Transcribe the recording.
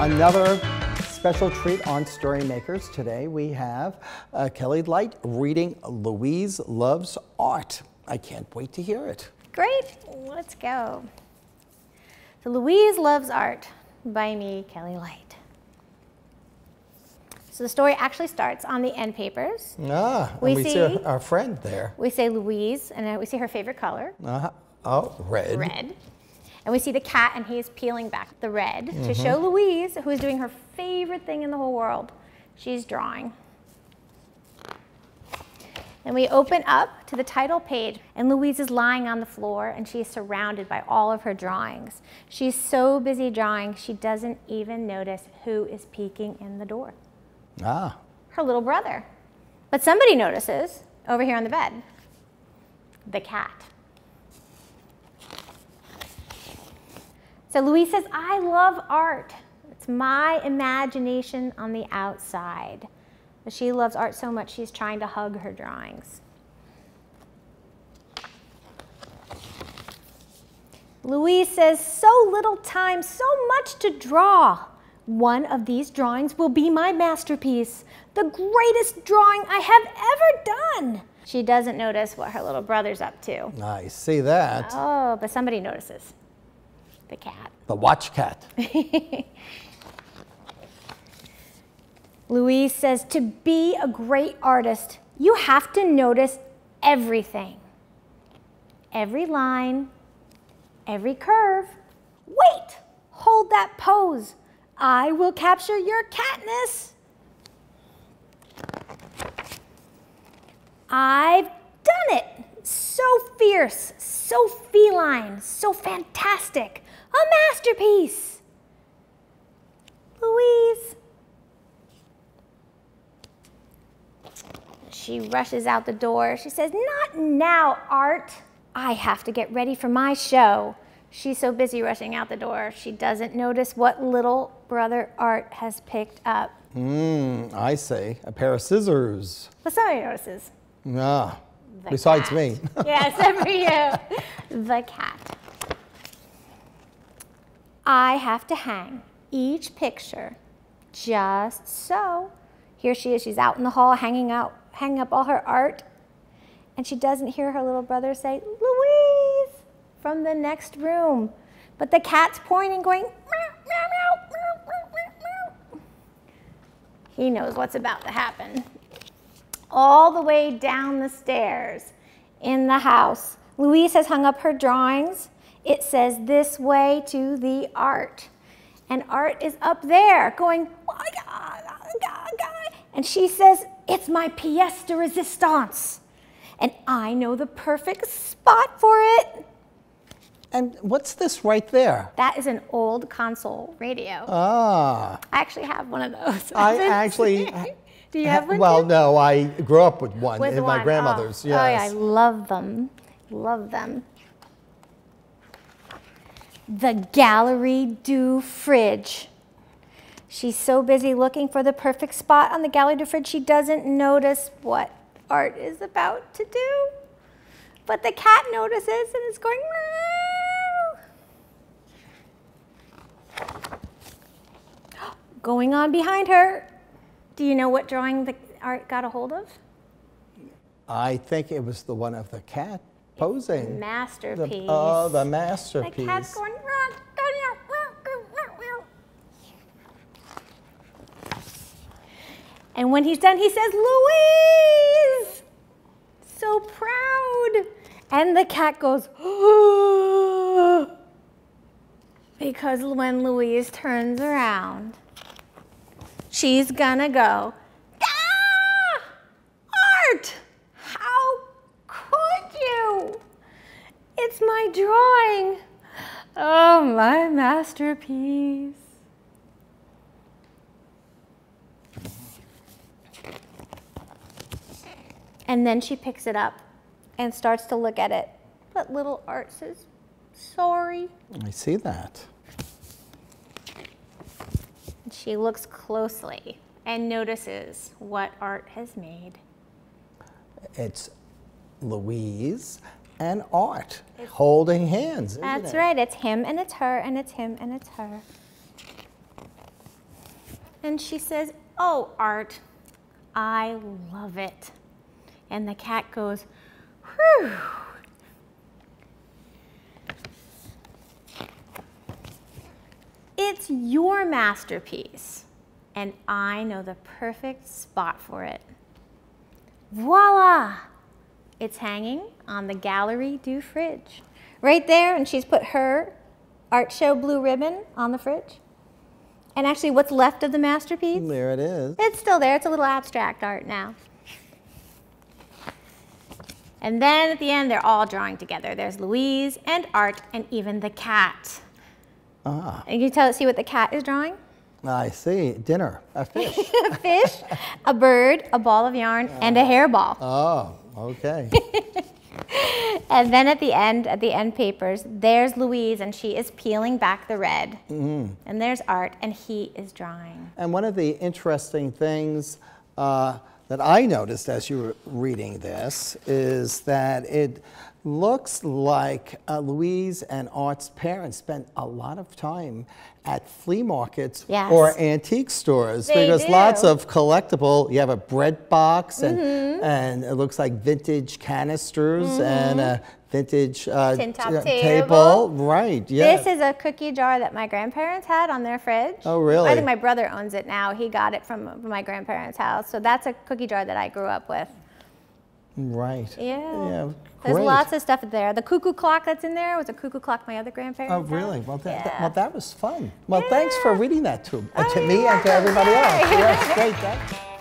Another special treat on Story Makers. Today we have uh, Kelly Light reading Louise Loves Art. I can't wait to hear it. Great, let's go. So Louise Loves Art by me, Kelly Light. So the story actually starts on the end papers. Ah, We we, see, see- our, friend there. We say Louise, and we see her favorite color, Uh-huh. Oh, red. red. And we see the cat, and he is peeling back the red to Mm-hmm. show Louise, who is doing her favorite thing in the whole world. She's drawing. And we open up to the title page, and Louise is lying on the floor, and she is surrounded by all of her drawings. She's so busy drawing, she doesn't even notice who is peeking in the door Ah, her little brother. But somebody notices over here on the bed the cat. So Louise says, I love art. It's my imagination on the outside. But she loves art so much, she's trying to hug her drawings. Louise says, So little time, so much to draw. One of these drawings will be my masterpiece, the greatest drawing I have ever done. She doesn't notice what her little brother's up to. I see that. Oh, but somebody notices the cat. The watch cat. Louise says, To be a great artist, you have to notice everything every line, every curve. Wait, hold that pose. I will capture your catness. I've done it. So fierce, so feline, so fantastic. A masterpiece. Louise. She rushes out the door. She says, Not now, Art. I have to get ready for my show. She's so busy rushing out the door, she doesn't notice what little brother Art has picked up. Hmm, I say, A pair of scissors. But somebody notices. Ah, The besides cat. me. yes, except for you. The cat. I have to hang each picture just so. Here she is. She's out in the hall hanging out, hanging up all her art. And she doesn't hear her little brother say, Louise, from the next room. But the cat's pointing, going, meow, meow, meow, meow, meow, meow, meow. He knows what's about to happen all the way down the stairs in the house. Louise has hung up her drawings. It says this way to the art. And art is up there going, "Oh God, oh God, God." and she says, it's my pièce de resistance. And I know the perfect spot for it. And what's this right there? That is an old console radio. Ah, I actually have one of those. I actually. Do you have one? Well, too? no, I grew up with one With in my grandmother's. Oh. Oh, yeah, I love them. Love them. The Gallery du Fridge. She's so busy looking for the perfect spot on the Gallery du Fridge, she doesn't notice what art is about to do. But the cat notices and is going, meow. Going on behind her. Do you know what drawing the art got a hold of? I think it was the one of the cat posing. The- Masterpiece. oh, the The masterpiece. cat's going. And when he's done, he says, Louise! So proud. And the cat goes, because when Louise turns around, she's gonna go, ah! Art! How could you? It's my drawing. Oh, my masterpiece. And then she picks it up and starts to look at it. But little Art says, sorry. I see that. She looks closely and notices what Art has made. It's Louise and Art holding hands. That's it? right. It's him and it's her and it's him and it's her. And she says, Oh, Art, I love it. And the cat goes, Whew. It's your masterpiece, and I know the perfect spot for it. Voila! It's hanging on the Gallery du Fridge. Right there, and she's put her art show blue ribbon on the fridge. And actually, what's left of the masterpiece? There it is. It's still there. It's a little abstract art now. And then at the end, they're all drawing together. There's Louise and Art and even the cat. Ah, And you tell see what the cat is drawing? I see. Dinner, a fish. a fish, a bird, a ball of yarn, and a hairball. oh, okay. And then at the end, at the end papers, there's Louise, and she is peeling back the red. Mm. And there's Art, and he is drawing. And one of the interesting things uh, that I noticed as you were reading this is that it looks like uh, Louise and Art's parents spent a lot of time at flea markets Yes. or antique stores They because lots of collectible. You have a bread box and Mm-hmm. and it looks like vintage canisters and a vintage uh, Tin top t- table. Right. Yeah. This is a cookie jar that my grandparents had on their fridge. Oh, really? I think my brother owns it now. He got it from, my grandparents' house. So that's a cookie jar that I grew up with. right. Yeah. Yeah. There's great. lots of stuff there. The cuckoo clock that's in there was a cuckoo clock my other grandparents Oh, really? Well, that, that- well, that was fun. Well, thanks for reading that to, uh, to me and to everybody else. Yes, great.